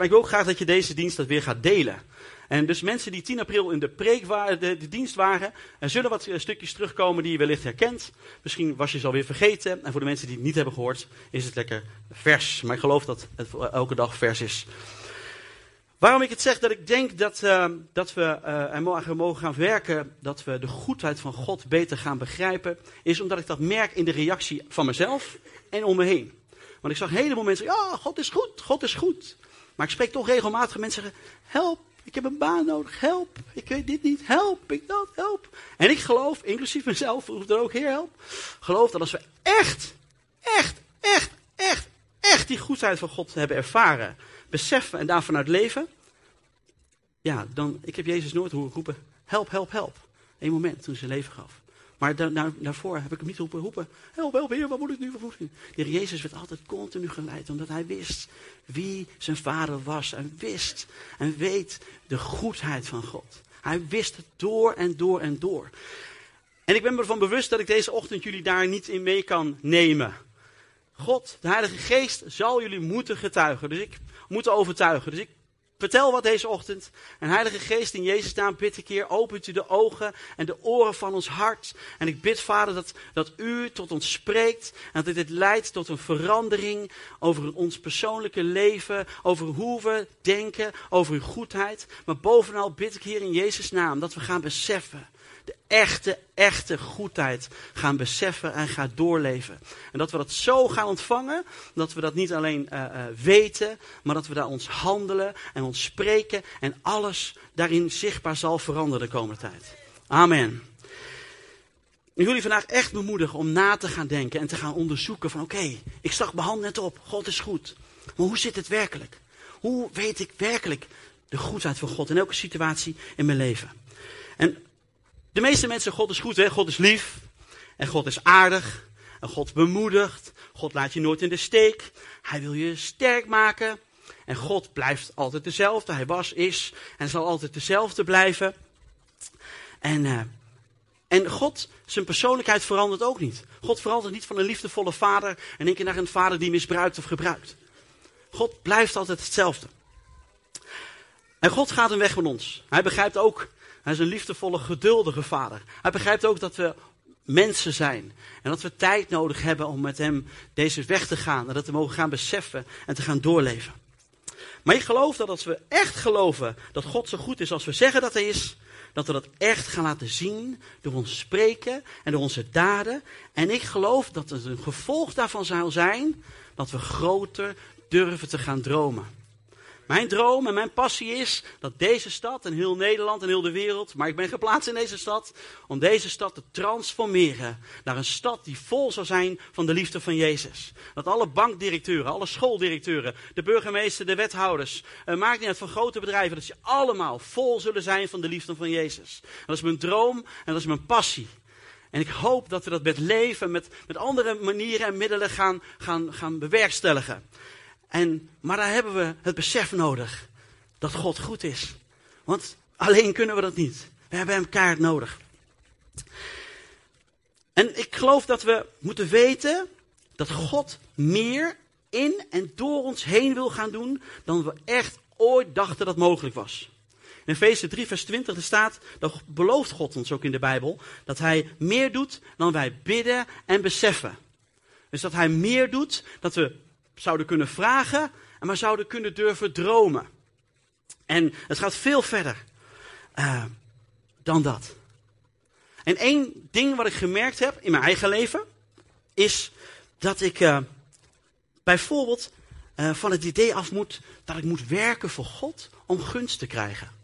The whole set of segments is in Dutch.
Maar ik wil ook graag dat je deze dienst dat weer gaat delen. En dus mensen die 10 april in de, preek waren, de, de dienst waren, er zullen wat stukjes terugkomen die je wellicht herkent. Misschien was je ze alweer vergeten. En voor de mensen die het niet hebben gehoord, is het lekker vers. Maar ik geloof dat het elke dag vers is. Waarom ik het zeg dat ik denk dat, uh, dat we uh, er mogen gaan werken, dat we de goedheid van God beter gaan begrijpen, is omdat ik dat merk in de reactie van mezelf en om me heen. Want ik zag helemaal mensen, ja, God is goed, God is goed. Maar ik spreek toch regelmatig mensen zeggen, help, ik heb een baan nodig, help, ik weet dit niet, help, ik dat, help. En ik geloof, inclusief mezelf, roep er ook, Heer, help. Geloof dat als we echt, echt, echt, echt, echt die goedheid van God hebben ervaren, beseffen en daarvan uit leven, ja, dan, ik heb Jezus nooit horen roepen, help, help, help. Eén moment toen ze leven gaf. Maar da, daarvoor heb ik hem niet roepen, roepen, help, help, heer, wat moet ik nu, wat moet ik nu? De heer Jezus werd altijd continu geleid, omdat hij wist wie zijn vader was. En wist en weet de goedheid van God. Hij wist het door en door en door. En ik ben me ervan bewust dat ik deze ochtend jullie daar niet in mee kan nemen. God, de Heilige Geest, zal jullie moeten getuigen. Dus ik moet overtuigen. Dus ik Vertel wat deze ochtend. En Heilige Geest, in Jezus' naam bid ik hier, opent u de ogen en de oren van ons hart. En ik bid, Vader, dat, dat u tot ons spreekt. En dat dit leidt tot een verandering over ons persoonlijke leven. Over hoe we denken, over uw goedheid. Maar bovenal bid ik hier in Jezus' naam dat we gaan beseffen de echte, echte goedheid gaan beseffen en gaan doorleven. En dat we dat zo gaan ontvangen, dat we dat niet alleen uh, uh, weten, maar dat we daar ons handelen en ons spreken en alles daarin zichtbaar zal veranderen de komende tijd. Amen. Ik wil jullie vandaag echt bemoedigen om na te gaan denken en te gaan onderzoeken van oké, ik zag mijn hand net op, God is goed. Maar hoe zit het werkelijk? Hoe weet ik werkelijk de goedheid van God in elke situatie in mijn leven? En de meeste mensen, God is goed, hè? God is lief. En God is aardig. En God bemoedigt. God laat je nooit in de steek. Hij wil je sterk maken. En God blijft altijd dezelfde. Hij was, is en zal altijd dezelfde blijven. En, uh, en God, zijn persoonlijkheid verandert ook niet. God verandert niet van een liefdevolle vader en één keer naar een vader die misbruikt of gebruikt. God blijft altijd hetzelfde. En God gaat een weg van ons. Hij begrijpt ook hij is een liefdevolle, geduldige vader. Hij begrijpt ook dat we mensen zijn. En dat we tijd nodig hebben om met hem deze weg te gaan. En dat we mogen gaan beseffen en te gaan doorleven. Maar ik geloof dat als we echt geloven dat God zo goed is als we zeggen dat hij is, dat we dat echt gaan laten zien door ons spreken en door onze daden. En ik geloof dat het een gevolg daarvan zal zijn dat we groter durven te gaan dromen. Mijn droom en mijn passie is dat deze stad en heel Nederland en heel de wereld, maar ik ben geplaatst in deze stad, om deze stad te transformeren naar een stad die vol zou zijn van de liefde van Jezus. Dat alle bankdirecteuren, alle schooldirecteuren, de burgemeester, de wethouders, uh, maakt niet uit van grote bedrijven, dat ze allemaal vol zullen zijn van de liefde van Jezus. Dat is mijn droom en dat is mijn passie. En ik hoop dat we dat met leven, met, met andere manieren en middelen gaan, gaan, gaan bewerkstelligen. En, maar daar hebben we het besef nodig dat God goed is. Want alleen kunnen we dat niet. We hebben hem kaart nodig. En ik geloof dat we moeten weten dat God meer in en door ons heen wil gaan doen dan we echt ooit dachten dat mogelijk was. In Efeze 3, vers 20 er staat, dat belooft God ons ook in de Bijbel, dat Hij meer doet dan wij bidden en beseffen. Dus dat Hij meer doet, dat we zouden kunnen vragen, maar zouden kunnen durven dromen. En het gaat veel verder uh, dan dat. En één ding wat ik gemerkt heb in mijn eigen leven, is dat ik uh, bijvoorbeeld uh, van het idee af moet dat ik moet werken voor God om gunst te krijgen.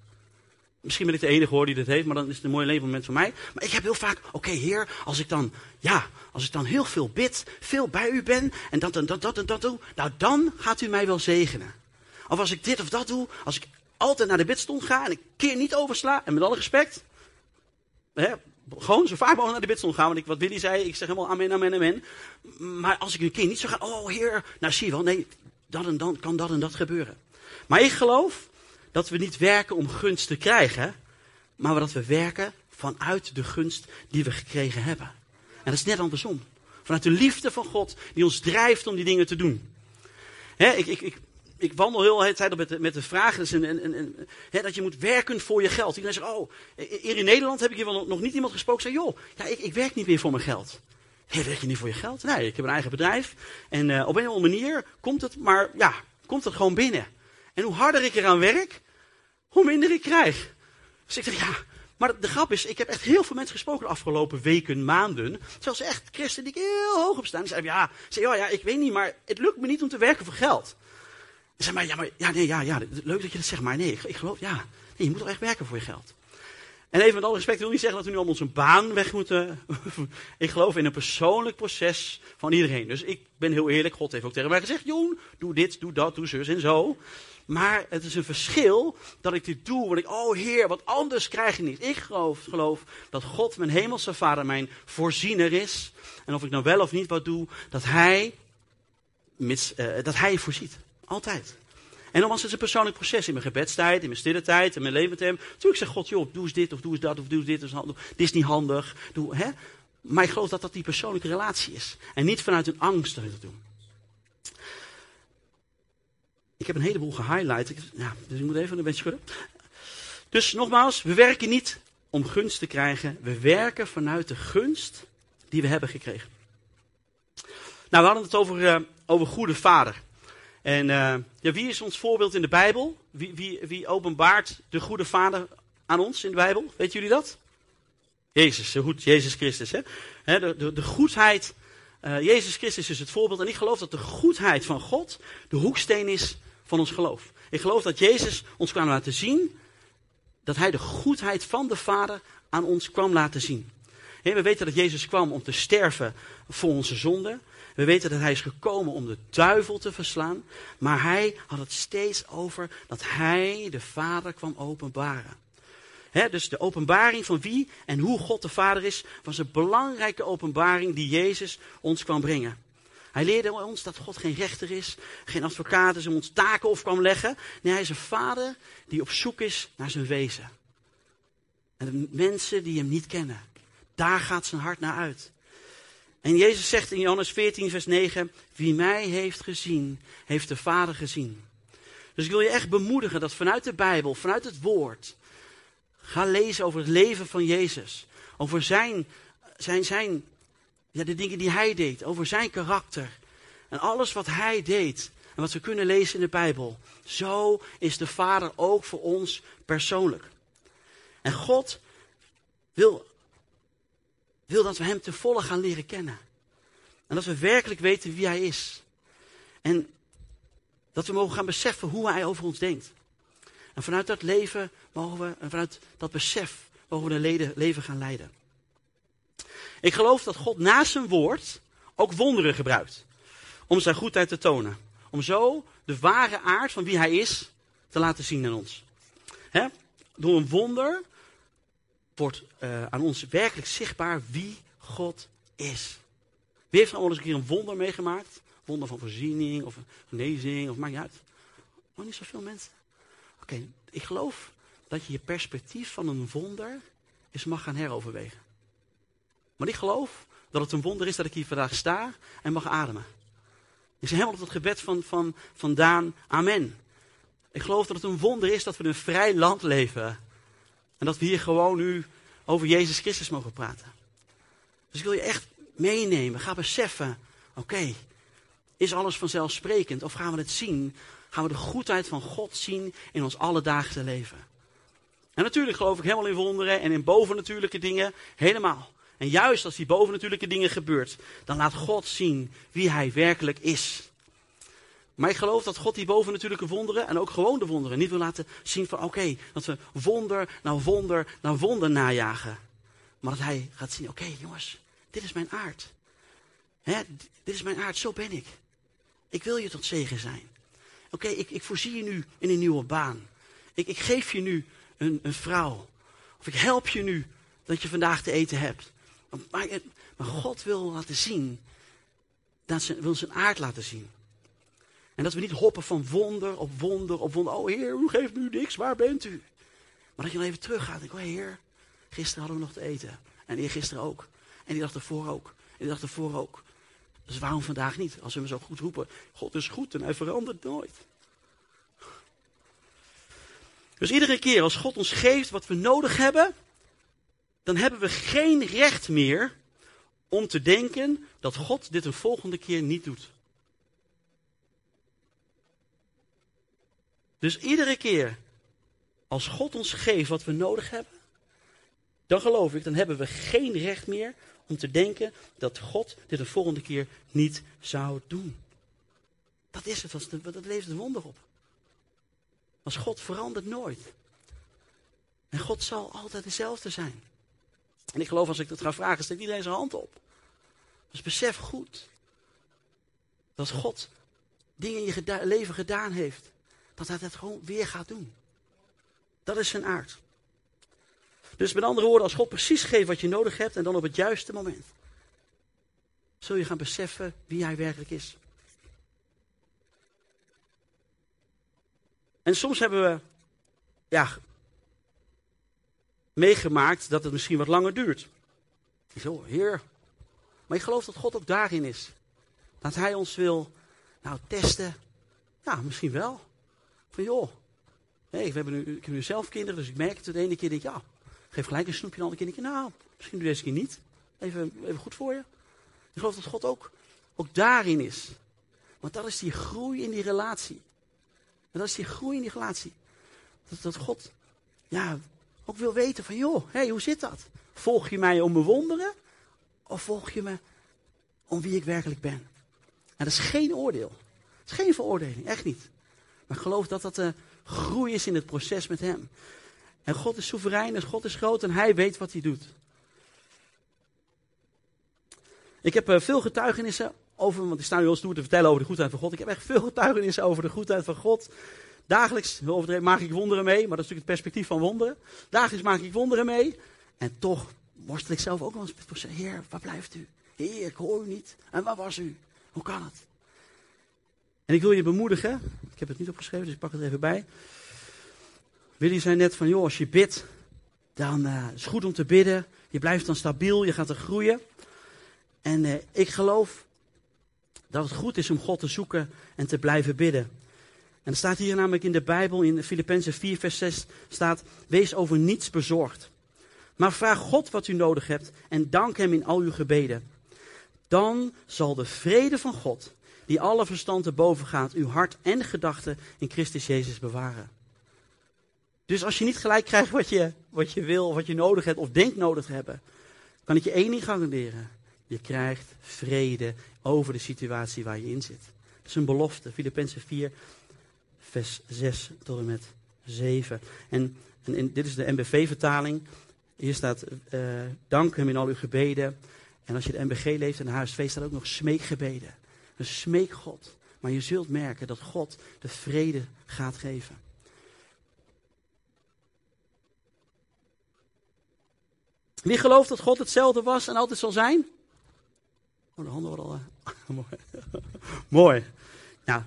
Misschien ben ik de enige hoor die dit heeft, maar dan is het een mooi levenmoment voor mij. Maar ik heb heel vaak, oké heer, als ik dan, ja, als ik dan heel veel bid, veel bij u ben en dat en dat, dat en dat doe, nou dan gaat u mij wel zegenen. Of als ik dit of dat doe, als ik altijd naar de bidstond ga en ik keer niet oversla, en met alle respect, hè, gewoon zo vaak mogelijk naar de bidstond gaan, want ik, wat Willy zei, ik zeg helemaal amen, amen, amen. Maar als ik een keer niet zo ga, oh heer, nou zie je wel, nee, dat en dan kan dat en dat gebeuren. Maar ik geloof dat we niet werken om gunst te krijgen, maar dat we werken vanuit de gunst die we gekregen hebben. En dat is net andersom. Vanuit de liefde van God die ons drijft om die dingen te doen. ik, ik, ik, ik wandel heel de tijd met de, met de vraag dus dat je moet werken voor je geld. Iedereen zegt, oh, hier in Nederland heb ik hier wel nog niet iemand gesproken. Zeg, joh, ja, ik, ik werk niet meer voor mijn geld. Hé, werk je niet voor je geld? Nee, ik heb een eigen bedrijf. En uh, op een of andere manier komt het, maar ja, komt het gewoon binnen. En hoe harder ik eraan werk, hoe minder ik krijg. Dus ik dacht, ja, maar de grap is, ik heb echt heel veel mensen gesproken de afgelopen weken, maanden. Zelfs echt christen die ik heel hoog op staan. Die zeiden, ja, zei, oh ja, ik weet niet, maar het lukt me niet om te werken voor geld. Ik zei, maar ja, maar, ja, nee, ja, ja, leuk dat je dat zegt, maar nee, ik, ik geloof, ja, nee, je moet toch echt werken voor je geld. En even met alle respect, ik wil niet zeggen dat we nu allemaal onze baan weg moeten. ik geloof in een persoonlijk proces van iedereen. Dus ik ben heel eerlijk, God heeft ook tegen mij gezegd, Joen, doe dit, doe dat, doe zus en zo. Maar het is een verschil dat ik dit doe, want ik, oh Heer, wat anders krijg je niet. Ik geloof, geloof dat God, mijn hemelse vader, mijn voorziener is. En of ik nou wel of niet wat doe, dat Hij, mits, uh, dat hij voorziet. Altijd. En dan was het een persoonlijk proces in mijn gebedstijd, in mijn stille tijd, in mijn leven met hem. Natuurlijk zeg God, joh, doe eens dit of doe eens dat of doe eens dit. Dit is niet handig. Doe, hè? Maar ik geloof dat dat die persoonlijke relatie is. En niet vanuit een angst dat ik dat doen. Ik heb een heleboel gehighlight. Ja, dus ik moet even een beetje schudden. Dus nogmaals, we werken niet om gunst te krijgen. We werken vanuit de gunst die we hebben gekregen. Nou, we hadden het over, uh, over goede vader. En uh, ja, wie is ons voorbeeld in de Bijbel? Wie, wie, wie openbaart de goede vader aan ons in de Bijbel? Weet jullie dat? Jezus, de goed, Jezus Christus. Hè? de, de, de goedheid, Jezus Christus is het voorbeeld. En ik geloof dat de goedheid van God de hoeksteen is van ons geloof. Ik geloof dat Jezus ons kwam laten zien dat hij de goedheid van de Vader aan ons kwam laten zien. we weten dat Jezus kwam om te sterven voor onze zonden. We weten dat hij is gekomen om de duivel te verslaan. Maar hij had het steeds over dat hij de Vader kwam openbaren. dus de openbaring van wie en hoe God de Vader is, was een belangrijke openbaring die Jezus ons kwam brengen. Hij leerde ons dat God geen rechter is, geen advocaat is om ons taken op kwam leggen. Nee, hij is een vader die op zoek is naar zijn wezen. En de mensen die hem niet kennen, daar gaat zijn hart naar uit. En Jezus zegt in Johannes 14, vers 9, wie mij heeft gezien, heeft de Vader gezien. Dus ik wil je echt bemoedigen dat vanuit de Bijbel, vanuit het woord, ga lezen over het leven van Jezus. Over zijn, zijn, zijn ja, de dingen die hij deed, over zijn karakter. En alles wat hij deed en wat we kunnen lezen in de Bijbel. Zo is de Vader ook voor ons persoonlijk. En God wil, wil dat we hem te volle gaan leren kennen. En dat we werkelijk weten wie hij is. En dat we mogen gaan beseffen hoe hij over ons denkt. En vanuit dat leven mogen we, en vanuit dat besef, mogen we een leven gaan leiden. Ik geloof dat God naast zijn woord ook wonderen gebruikt. Om zijn goedheid te tonen. Om zo de ware aard van wie hij is te laten zien aan ons. Door een wonder wordt uh, aan ons werkelijk zichtbaar wie God is. Wie heeft er al eens een keer een wonder meegemaakt? Wonder van voorziening of genezing of maakt niet uit. Maar niet zoveel mensen. Oké, ik geloof dat je je perspectief van een wonder eens mag gaan heroverwegen. Maar ik geloof dat het een wonder is dat ik hier vandaag sta en mag ademen. Ik zeg helemaal op het gebed van, van, van Daan, amen. Ik geloof dat het een wonder is dat we in een vrij land leven. En dat we hier gewoon nu over Jezus Christus mogen praten. Dus ik wil je echt meenemen. Ga beseffen, oké, is alles vanzelfsprekend? Of gaan we het zien? Gaan we de goedheid van God zien in ons alledaagse leven? En natuurlijk geloof ik helemaal in wonderen en in bovennatuurlijke dingen. Helemaal. En juist als die bovennatuurlijke dingen gebeurt, dan laat God zien wie hij werkelijk is. Maar ik geloof dat God die bovennatuurlijke wonderen en ook gewoon de wonderen niet wil laten zien van oké, dat we wonder naar wonder naar wonder najagen. Maar dat hij gaat zien, oké jongens, dit is mijn aard. dit is mijn aard, zo ben ik. Ik wil je tot zegen zijn. Oké, ik, ik voorzie je nu in een nieuwe baan. Ik, ik geef je nu een, een vrouw. Of ik help je nu dat je vandaag te eten hebt. Maar, maar God wil laten zien, dat ze, wil zijn aard laten zien. En dat we niet hoppen van wonder op wonder op wonder. Oh Heer, u geeft nu niks, waar bent u? Maar dat je dan even teruggaat en denkt, oh Heer, gisteren hadden we nog te eten. En eergisteren ook. En die dag ervoor ook. En die dag ervoor ook. Dus waarom vandaag niet? Als we hem zo goed roepen, God is goed en hij verandert nooit. Dus iedere keer als God ons geeft wat we nodig hebben, dan hebben we geen recht meer om te denken dat God dit een volgende keer niet doet. Dus iedere keer als God ons geeft wat we nodig hebben, dan geloof ik, dan hebben we geen recht meer om te denken dat God dit een volgende keer niet zou doen. Dat is het, dat levert een wonder op. Als God verandert nooit. En God zal altijd dezelfde zijn. En ik geloof als ik dat ga vragen, steekt iedereen zijn hand op. Dus besef goed dat God dingen in je leven gedaan heeft, dat hij dat gewoon weer gaat doen. Dat is zijn aard. Dus met andere woorden, als God precies geeft wat je nodig hebt en dan op het juiste moment, zul je gaan beseffen wie hij werkelijk is. En soms hebben we ja, meegemaakt dat het misschien wat langer duurt. Zo, heer. Maar ik geloof dat God ook daarin is. Dat hij ons wil nou, testen. Ja, misschien wel. Van joh, hey, we hebben nu, ik heb nu zelf kinderen, dus ik merk het. De ene keer denk ik, ja, geef gelijk een snoepje. De andere keer nou, misschien doe deze keer niet. Even, even goed voor je. Ik geloof dat God ook, ook daarin is. Want dat is die groei in die relatie. Dat is die groei in die relatie. Dat, dat God ja, ook wil weten van, joh, hey, hoe zit dat? Volg je mij om mijn wonderen? Of volg je me om wie ik werkelijk ben? En dat is geen oordeel. Het is geen veroordeling, echt niet. Maar geloof dat dat de groei is in het proces met hem. En God is soeverein en God is groot en hij weet wat hij doet. Ik heb uh, veel getuigenissen over, want ik sta nu heel stoer te vertellen over de goedheid van God. Ik heb echt veel getuigenissen over de goedheid van God. Dagelijks, maak ik wonderen mee, maar dat is natuurlijk het perspectief van wonderen. Dagelijks maak ik wonderen mee. En toch worstel ik zelf ook wel eens met Heer, waar blijft u? Heer, ik hoor u niet. En waar was u? Hoe kan het? En ik wil je bemoedigen. Ik heb het niet opgeschreven, dus ik pak het even bij. Willy zei net van, joh, als je bidt, dan uh, is het goed om te bidden. Je blijft dan stabiel, je gaat er groeien. En uh, ik geloof dat het goed is om God te zoeken en te blijven bidden. En er staat hier namelijk in de Bijbel, in Filippenzen 4, vers 6, staat: Wees over niets bezorgd. Maar vraag God wat u nodig hebt en dank Hem in al uw gebeden. Dan zal de vrede van God, die alle verstand te boven gaat, uw hart en gedachten in Christus Jezus bewaren. Dus als je niet gelijk krijgt wat je, wat je wil, wat je nodig hebt of denkt nodig te hebben, kan ik je één ding garanderen. Je krijgt vrede over de situatie waar je in zit. Dat is een belofte. Filippenzen 4, vers 6 tot en met 7. En, en, dit is de MBV-vertaling. Hier staat, uh, dank hem in al uw gebeden. En als je de MBG leest in de HSV staat ook nog smeekgebeden. Dus smeek God. Maar je zult merken dat God de vrede gaat geven. Wie gelooft dat God hetzelfde was en altijd zal zijn? Oh, de handen worden al. Uh, mooi. mooi. Nou.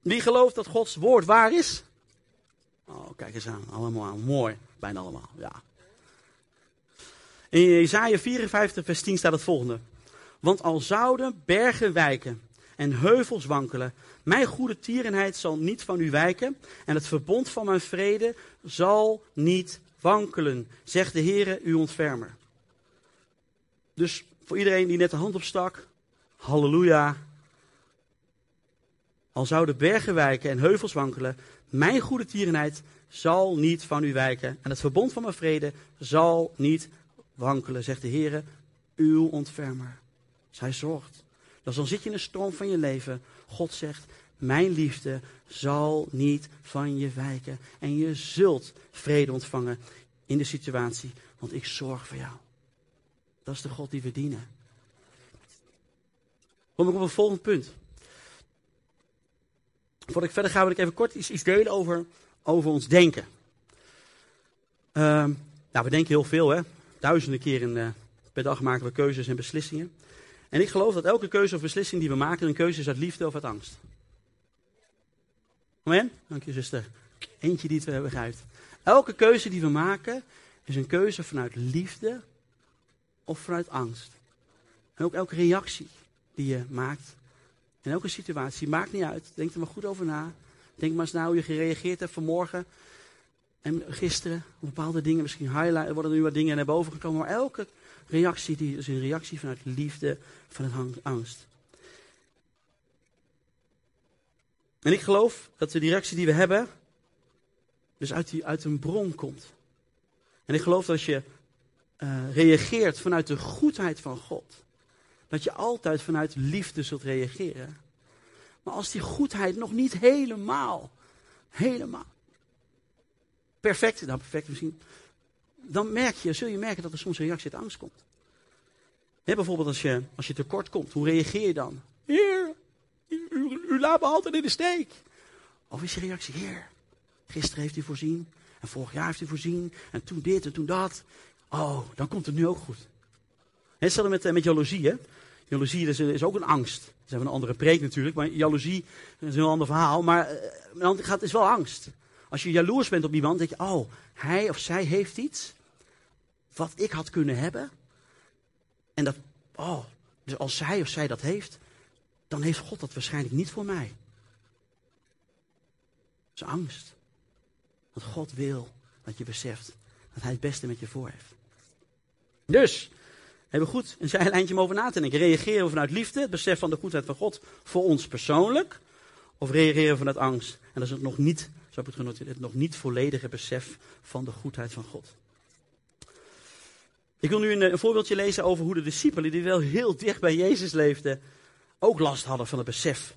Wie gelooft dat Gods woord waar is? Oh, kijk eens aan. Allemaal mooi. Bijna allemaal. Ja. In Jezaja 54, vers 10 staat het volgende. Want al zouden bergen wijken en heuvels wankelen, mijn goede tierenheid zal niet van u wijken en het verbond van mijn vrede zal niet wankelen, zegt de Heere, uw ontfermer. Dus voor iedereen die net de hand opstak, halleluja. Al zouden bergen wijken en heuvels wankelen, mijn goede tierenheid zal niet van u wijken. En het verbond van mijn vrede zal niet wankelen, zegt de Heere, uw ontfermer. Zij zorgt. Dus dan zit je in een storm van je leven. God zegt, mijn liefde zal niet van je wijken. En je zult vrede ontvangen in de situatie, want ik zorg voor jou. Dat is de God die we dienen. Kom ik op een volgend punt. Voordat ik verder ga, wil ik even kort iets, iets delen over, over ons denken. Uh, nou, we denken heel veel, hè. Duizenden keren uh, per dag maken we keuzes en beslissingen. En ik geloof dat elke keuze of beslissing die we maken, een keuze is uit liefde of uit angst. Amen? Dank je, zuster. Eentje die het begrijpt. Elke keuze die we maken, is een keuze vanuit liefde of vanuit angst. En ook elke reactie die je maakt, in elke situatie, maakt niet uit. Denk er maar goed over na. Denk maar eens na hoe je gereageerd hebt vanmorgen en gisteren. Bepaalde dingen, misschien highlight, worden nu wat dingen naar boven gekomen. Maar elke reactie die is een reactie vanuit liefde, vanuit angst. En ik geloof dat de reactie die we hebben, dus uit, die, uit een bron komt. En ik geloof dat als je uh, reageert vanuit de goedheid van God, dat je altijd vanuit liefde zult reageren. Maar als die goedheid nog niet helemaal, helemaal perfect, nou perfect misschien, dan merk je, zul je merken dat er soms een reactie uit angst komt. bijvoorbeeld als je, als je tekort komt, hoe reageer je dan? Heer, u, u, laat me altijd in de steek. Of is je reactie, Heer, gisteren heeft u voorzien, en vorig jaar heeft u voorzien, en toen dit en toen dat. Oh, dan komt het nu ook goed. Hetzelfde met, eh, met jaloezie, hè. Jaloezie is, ook een angst. Dat is even een andere preek natuurlijk, maar jaloezie is een heel ander verhaal. Maar uh, het is wel angst. Als je jaloers bent op iemand, denk je, oh, hij of zij heeft iets wat ik had kunnen hebben. En dat, oh, dus als hij of zij dat heeft, dan heeft God dat waarschijnlijk niet voor mij. Dat is angst. Want God wil dat je beseft dat hij het beste met je voor heeft. Dus, hebben goed een zijlijntje om over na te denken. Reageren we vanuit liefde, het besef van de goedheid van God voor ons persoonlijk? Of reageren we vanuit angst? En dat is het nog niet, zo heb ik het genoteerd, het nog niet volledige besef van de goedheid van God. Ik wil nu een, een, voorbeeldje lezen over hoe de discipelen, die wel heel dicht bij Jezus leefden, ook last hadden van het besef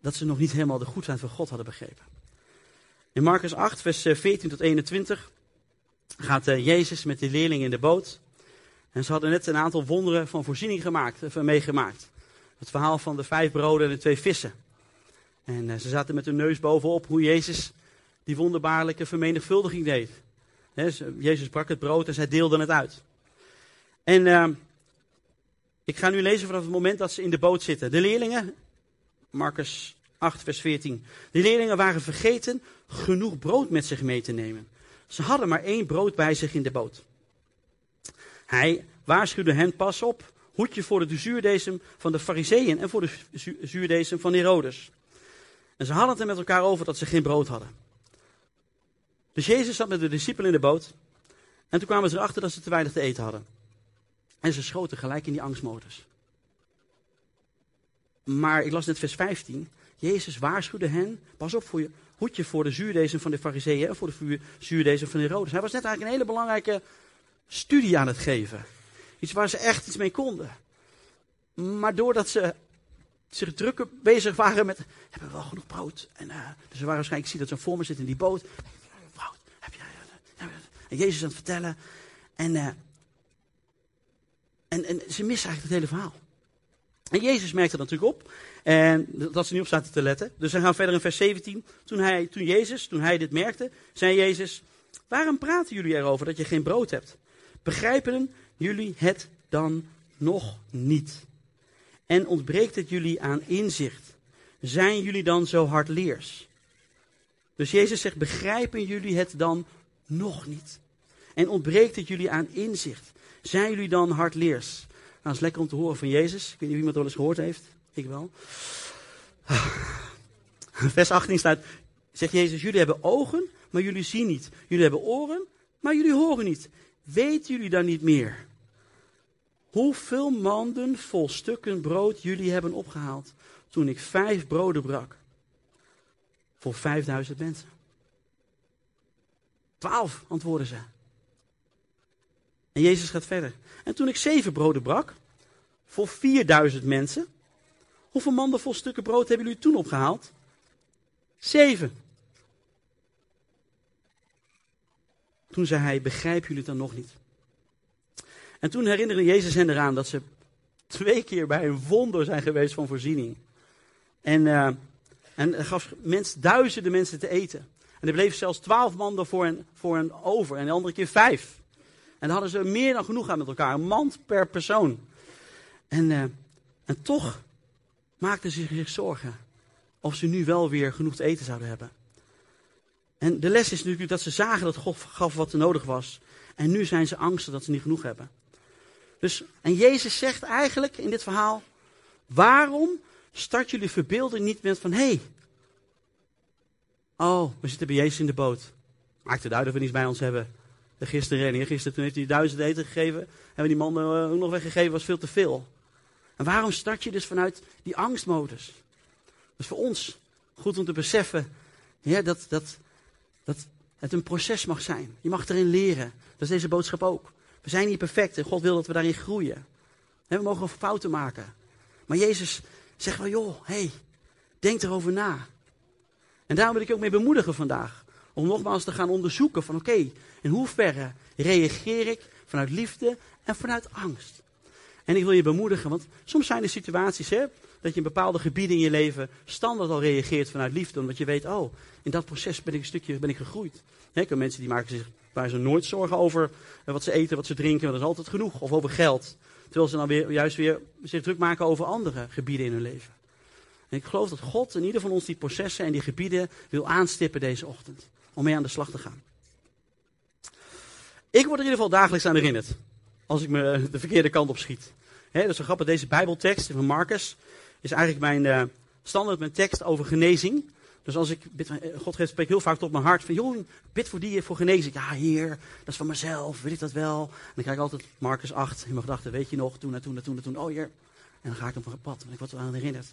dat ze nog niet helemaal de goedheid van God hadden begrepen. In Marcus 8, vers 14 eh, tot 21 gaat eh, Jezus met de leerlingen in de boot. En ze hadden net een aantal wonderen van voorziening gemaakt, of meegemaakt. Het verhaal van de vijf broden en de twee vissen. En eh, ze zaten met hun neus bovenop hoe Jezus die wonderbaarlijke vermenigvuldiging deed. Jezus brak het brood en zij deelden het uit. En uh, ik ga nu lezen vanaf het moment dat ze in de boot zitten. De leerlingen, Marcus 8, vers 14. De leerlingen waren vergeten genoeg brood met zich mee te nemen. Ze hadden maar één brood bij zich in de boot. Hij waarschuwde hen, pas op, hoed je voor de zuurdesem van de fariseeën en voor de zuurdesem van Herodes. En ze hadden het er met elkaar over dat ze geen brood hadden. Dus Jezus zat met de discipelen in de boot. En toen kwamen ze erachter dat ze te weinig te eten hadden. En ze schoten gelijk in die angstmodus. Maar ik las net vers 15. Jezus waarschuwde hen, pas op voor je, hoedje voor de zuurdesem van de fariseeën en voor de zuurdesem van Herodes. Hij was net eigenlijk een hele belangrijke studie aan het geven. Iets waar ze echt iets mee konden. Maar doordat ze zich druk bezig waren met, hebben we wel genoeg brood? En, uh, dus ze waren waarschijnlijk, ik zie dat ze voor me zitten in die boot. Brood, heb je, uh, en Jezus aan het vertellen. En, uh, en, en ze missen eigenlijk het hele verhaal. En Jezus merkte dat natuurlijk op. En dat ze niet op zaten te letten. Dus we gaan verder in vers 17. Toen, hij, toen Jezus, toen hij dit merkte, zei Jezus, waarom praten jullie erover dat je geen brood hebt? Begrijpen jullie het dan nog niet? En ontbreekt het jullie aan inzicht? Zijn jullie dan zo hardleers? Dus Jezus zegt, begrijpen jullie het dan nog niet? En ontbreekt het jullie aan inzicht? Zijn jullie dan hardleers? Nou, dat is lekker om te horen van Jezus. Ik weet niet of iemand wel eens gehoord heeft. Ik wel. Vers 18 staat, zegt Jezus, jullie hebben ogen, maar jullie zien niet. Jullie hebben oren, maar jullie horen niet. Weten jullie dan niet meer? Hoeveel manden vol stukken brood jullie hebben opgehaald toen ik vijf broden brak? Voor vijfduizend mensen. Twaalf, antwoorden ze. En Jezus gaat verder. En toen ik zeven broden brak, voor 4000 mensen, hoeveel manden vol stukken brood hebben jullie toen opgehaald? Zeven. Toen zei hij, begrijpen jullie het dan nog niet? En toen herinnerde Jezus hen eraan dat ze twee keer bij een wonder zijn geweest van voorziening. En, uh, en gaf mens, duizenden mensen te eten. En er bleef zelfs twaalf manden voor een, voor een over en de andere keer vijf. En dan hadden ze meer dan genoeg aan met elkaar. Een mand per persoon. En, uh, en toch maakten ze zich zorgen of ze nu wel weer genoeg te eten zouden hebben. En de les is natuurlijk dat ze zagen dat God gaf wat er nodig was. En nu zijn ze angstig dat ze niet genoeg hebben. Dus, en Jezus zegt eigenlijk in dit verhaal: waarom start jullie verbeelding niet met van hé, hey, Oh, we zitten bij Jezus in de boot. Maakt het uit of we niets bij ons hebben. Gisteren en gisteren, toen heeft hij duizend eten gegeven. Hebben die man uh, ook nog weggegeven, was veel te veel. En waarom start je dus vanuit die angstmodus? Dat is voor ons goed om te beseffen dat, dat, dat het een proces mag zijn. Je mag erin leren. Dat is deze boodschap ook. We zijn niet perfect en God wil dat we daarin groeien. we mogen fouten maken. Maar Jezus zegt wel, joh, hey, denk erover na. En daarom wil ik je ook mee bemoedigen vandaag. Om nogmaals te gaan onderzoeken van oké, in hoeverre reageer ik vanuit liefde en vanuit angst. En ik wil je bemoedigen, want soms zijn er situaties hè, dat je in bepaalde gebieden in je leven standaard al reageert vanuit liefde. Omdat je weet, oh, in dat proces ben ik een stukje ben ik gegroeid. Heb mensen die maken zich waar nooit zorgen over eh, wat ze eten, wat ze drinken, want dat is altijd genoeg. Of over geld. Terwijl ze dan weer, juist weer zich druk maken over andere gebieden in hun leven. En ik geloof dat God in ieder van ons die processen en die gebieden wil aanstippen deze ochtend. Om mee aan de slag te gaan. Ik word er in ieder geval dagelijks aan herinnerd. Als ik me de verkeerde kant op schiet. He, dat is zo grappig. Deze Bijbeltekst van Marcus is eigenlijk mijn uh, standaard mijn tekst over genezing. Dus als ik eh, God spreekt heel vaak tot mijn hart van, joh, bid voor die, voor genezing. Ja, heer, dat is van mezelf, weet ik dat wel. En dan krijg ik altijd Marcus 8 in mijn gedachten, weet je nog, toen en toen en toen en toen, oh heer. En dan ga ik op een pad, en ik word aan herinnerd.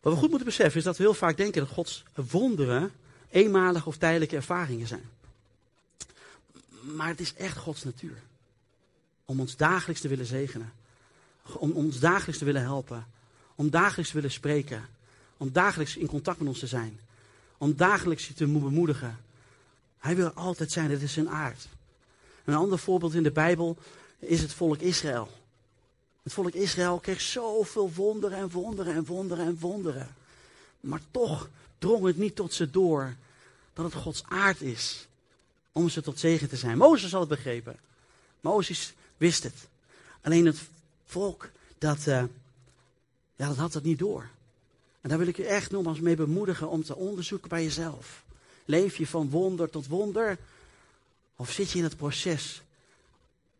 Wat we goed moeten beseffen is dat we heel vaak denken dat Gods wonderen eenmalige of tijdelijke ervaringen zijn. Maar het is echt Gods natuur. Om ons dagelijks te willen zegenen. Om ons dagelijks te willen helpen. Om dagelijks te willen spreken. Om dagelijks in contact met ons te zijn. Om dagelijks je te bemoedigen. Hij wil altijd zijn, dat is zijn aard. Een ander voorbeeld in de Bijbel is het volk Israël. Het volk Israël kreeg zoveel wonderen en wonderen en wonderen en wonderen. Maar toch drong het niet tot ze door dat het Gods aard is om ze tot zegen te zijn. Mozes had het begrepen. Mozes wist het. Alleen het volk, dat, uh, ja, dat had het niet door. En daar wil ik je echt nogmaals mee bemoedigen om te onderzoeken bij jezelf. Leef je van wonder tot wonder? Of zit je in het proces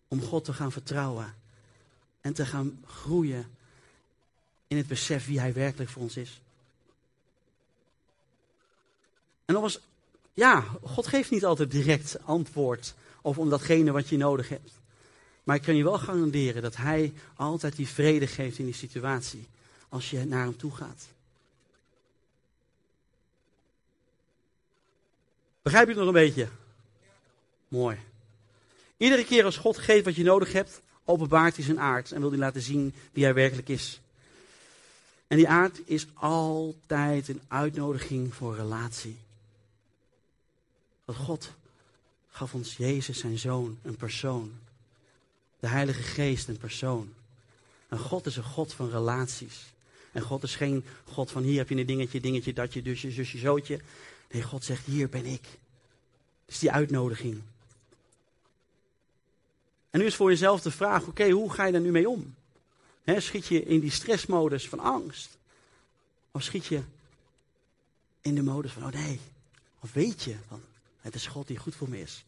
om God te gaan vertrouwen? En te gaan groeien in het besef wie Hij werkelijk voor ons is? En nogmaals, ja, God geeft niet altijd direct antwoord of om datgene wat je nodig hebt. Maar ik kan je wel garanderen dat Hij altijd die vrede geeft in die situatie. Als je naar Hem toe gaat. Begrijp je het nog een beetje? Mooi. Iedere keer als God geeft wat je nodig hebt, openbaart hij zijn aard en wil hij laten zien wie hij werkelijk is. En die aard is altijd een uitnodiging voor relatie. Want God gaf ons Jezus, zijn zoon, een persoon. De Heilige Geest, een persoon. En God is een God van relaties. En God is geen God van hier heb je een dingetje, dingetje, datje, dusje, zusje, zootje. Nee, God zegt hier ben ik. Het is die uitnodiging. En nu is voor jezelf de vraag, oké, hoe ga je daar nu mee om? schiet je in die stressmodus van angst? Of schiet je in de modus van, oh nee, of weet je, het is God die goed voor me is.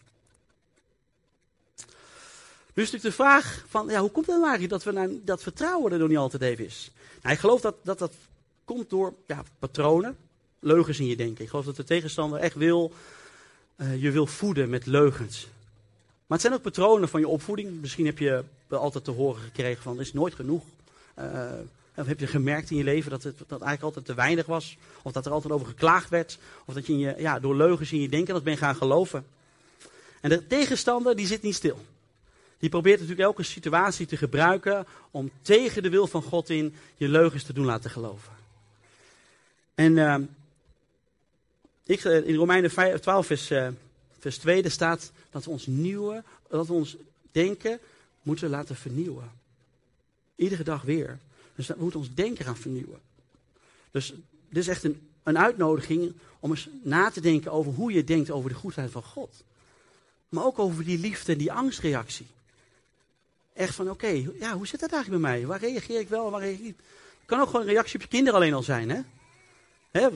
Nu is natuurlijk de vraag van, ja, hoe komt het nou eigenlijk dat, we nou, dat vertrouwen er nog niet altijd even is? Nou, ik geloof dat dat, dat komt door ja, patronen, leugens in je denken. Ik geloof dat de tegenstander echt wil, uh, je wil voeden met leugens. Maar het zijn ook patronen van je opvoeding. Misschien heb je altijd te horen gekregen van, is nooit genoeg. Uh, of heb je gemerkt in je leven dat het dat eigenlijk altijd te weinig was? Of dat er altijd over geklaagd werd? Of dat je, in je ja, door leugens in je denken dat ben gaan geloven? En de tegenstander die zit niet stil. Die probeert natuurlijk elke situatie te gebruiken om tegen de wil van God in je leugens te doen laten geloven. En uh, ik, eh, in Romeinen 12 vers, uh, vers 2 staat dat we ons nieuwe, dat we ons denken moeten laten vernieuwen. Iedere dag weer. Dus we moeten ons denken gaan vernieuwen. Dus dit is echt een, een uitnodiging om eens na te denken over hoe je denkt over de goedheid van God. Maar ook over die liefde en die angstreactie. Echt van, oké, ja, hoe zit dat eigenlijk bij mij? Waar reageer ik wel waar reageer ik niet? Het kan ook gewoon een reactie op je kinderen alleen al zijn, hè? hè?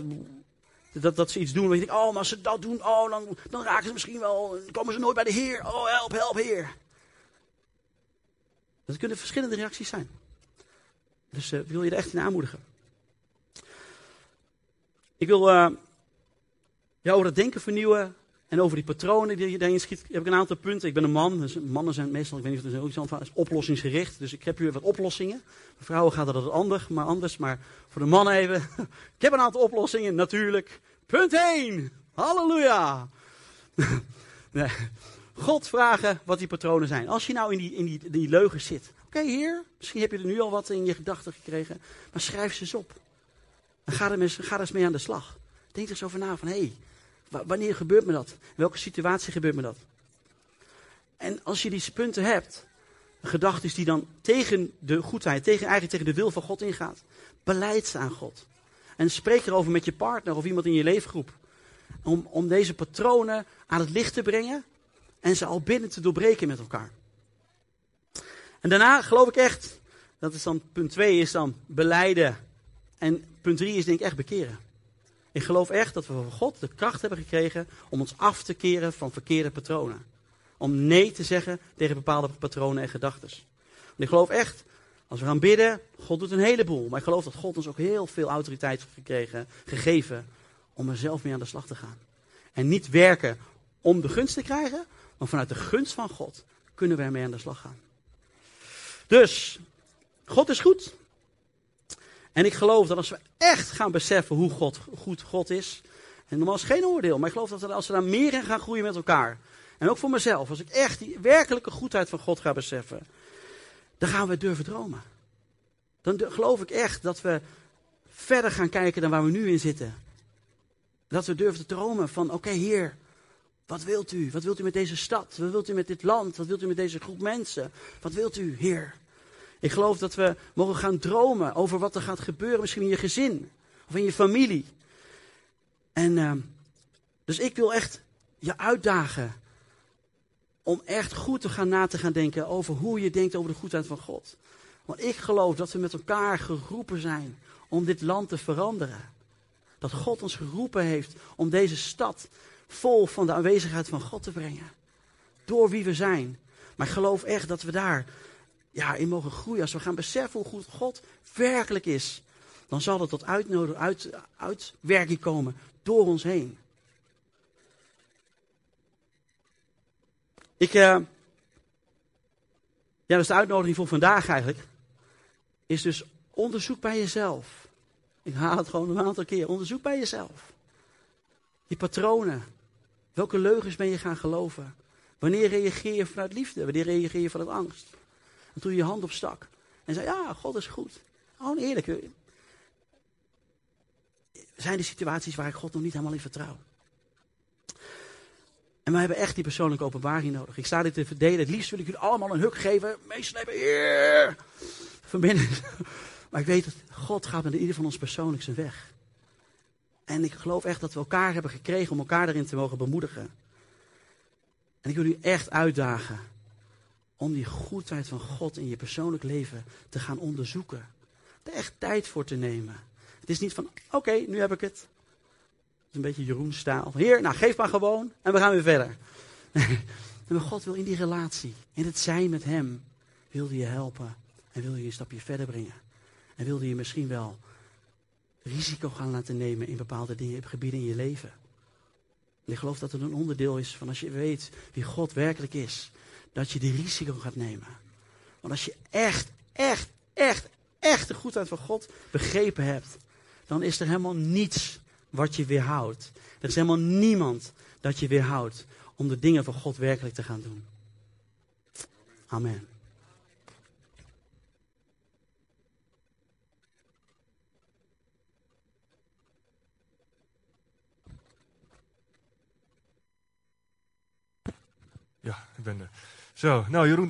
Dat, dat ze iets doen je denkt, oh, maar als ze dat doen, oh, dan, dan raken ze misschien wel, komen ze nooit bij de Heer. Oh, help, help, Heer. Dat kunnen verschillende reacties zijn. Dus uh, wil je er echt in aanmoedigen. Ik wil uh, ja, over het denken vernieuwen en over die patronen die je daarin schiet, heb ik een aantal punten. Ik ben een man, dus mannen zijn meestal, ik weet niet of het ook zo is, oplossingsgericht. Dus ik heb hier wat oplossingen. Vrouwen gaat dat anders, maar anders. Maar voor de mannen even. ik heb een aantal oplossingen, natuurlijk. Punt 1. Halleluja. nee. God vragen wat die patronen zijn. Als je nou in die, in die, die leugens zit. Oké, heer, misschien heb je er nu al wat in je gedachten gekregen. Maar schrijf ze eens op. En ga er, eens, ga er eens mee aan de slag. Denk er eens over na van, hé, hey, wanneer gebeurt me dat? In welke situatie gebeurt me dat? En als je die punten hebt, gedachten die dan tegen de goedheid, tegen, eigenlijk tegen de wil van God ingaat, beleid ze aan God. En spreek erover met je partner of iemand in je leefgroep. Om, om deze patronen aan het licht te brengen en ze al binnen te doorbreken met elkaar. En daarna geloof ik echt, dat is dan punt 2 is dan beleiden. En punt 3 is denk ik echt bekeren. Ik geloof echt dat we van God de kracht hebben gekregen om ons af te keren van verkeerde patronen. Om nee te zeggen tegen bepaalde patronen en gedachten. ik geloof echt, als we gaan bidden, God doet een heleboel. Maar ik geloof dat God ons ook heel veel autoriteit heeft gekregen, gegeven om er zelf mee aan de slag te gaan. En niet werken om de gunst te krijgen, maar vanuit de gunst van God kunnen we ermee aan de slag gaan. Dus, God is goed. En ik geloof dat als we echt gaan beseffen hoe God, goed God is. En normaal is geen oordeel, maar ik geloof dat als we daar meer in gaan groeien met elkaar. En ook voor mezelf, als ik echt die werkelijke goedheid van God ga beseffen. Dan gaan we durven dromen. Dan geloof ik echt dat we verder gaan kijken dan waar we nu in zitten. Dat we durven te dromen van, oké Heer, wat wilt u? Wat wilt u met deze stad? Wat wilt u met dit land? Wat wilt u met deze groep mensen? Wat wilt u, Heer? Ik geloof dat we mogen gaan dromen over wat er gaat gebeuren, misschien in je gezin of in je familie. En uh, dus ik wil echt je uitdagen om echt goed te gaan na te gaan denken over hoe je denkt over de goedheid van God. Want ik geloof dat we met elkaar geroepen zijn om dit land te veranderen. Dat God ons geroepen heeft om deze stad vol van de aanwezigheid van God te brengen. Door wie we zijn. Maar ik geloof echt dat we daar ja, in mogen groeien. Als we gaan beseffen hoe goed God werkelijk is. Dan zal het tot uitnodiging, uit, uitwerking komen door ons heen. Ik, uh, ja, dus de uitnodiging voor vandaag eigenlijk. Is dus onderzoek bij jezelf. Ik haal het gewoon een aantal keer. Onderzoek bij jezelf. Die patronen. Welke leugens ben je gaan geloven? Wanneer reageer je vanuit liefde? Wanneer reageer je vanuit angst? En toen je hand op stak. En zei, ja, God is goed. Gewoon eerlijk. Zijn er situaties waar ik God nog niet helemaal in vertrouw? En we hebben echt die persoonlijke openbaring nodig. Ik sta dit te verdelen. Het liefst wil ik jullie allemaal een huk geven. Meeslepen. Yeah! Van binnen. Maar ik weet dat God gaat met ieder van ons persoonlijk zijn weg. En ik geloof echt dat we elkaar hebben gekregen om elkaar erin te mogen bemoedigen. En ik wil u echt uitdagen om die goedheid van God in je persoonlijk leven te gaan onderzoeken. Er echt tijd voor te nemen. Het is niet van, oké, nu heb ik het. Het is een beetje Jeroen-staal. Heer, nou geef maar gewoon en we gaan weer verder. maar God wil in die relatie, in het zijn met Hem, wilde je helpen en wil je een stapje verder brengen. En wilde je misschien wel risico gaan laten nemen in bepaalde dingen, gebieden in je leven. En ik geloof dat het een onderdeel is van als je weet wie God werkelijk is, dat je die risico gaat nemen. Want als je echt, echt, echt, echt de goedheid van God begrepen hebt, dan is er helemaal niets wat je weerhoudt. Er is helemaal niemand dat je weerhoudt om de dingen van God werkelijk te gaan doen. Amen. Ja, ik ben er. Zo, nou Jeroen.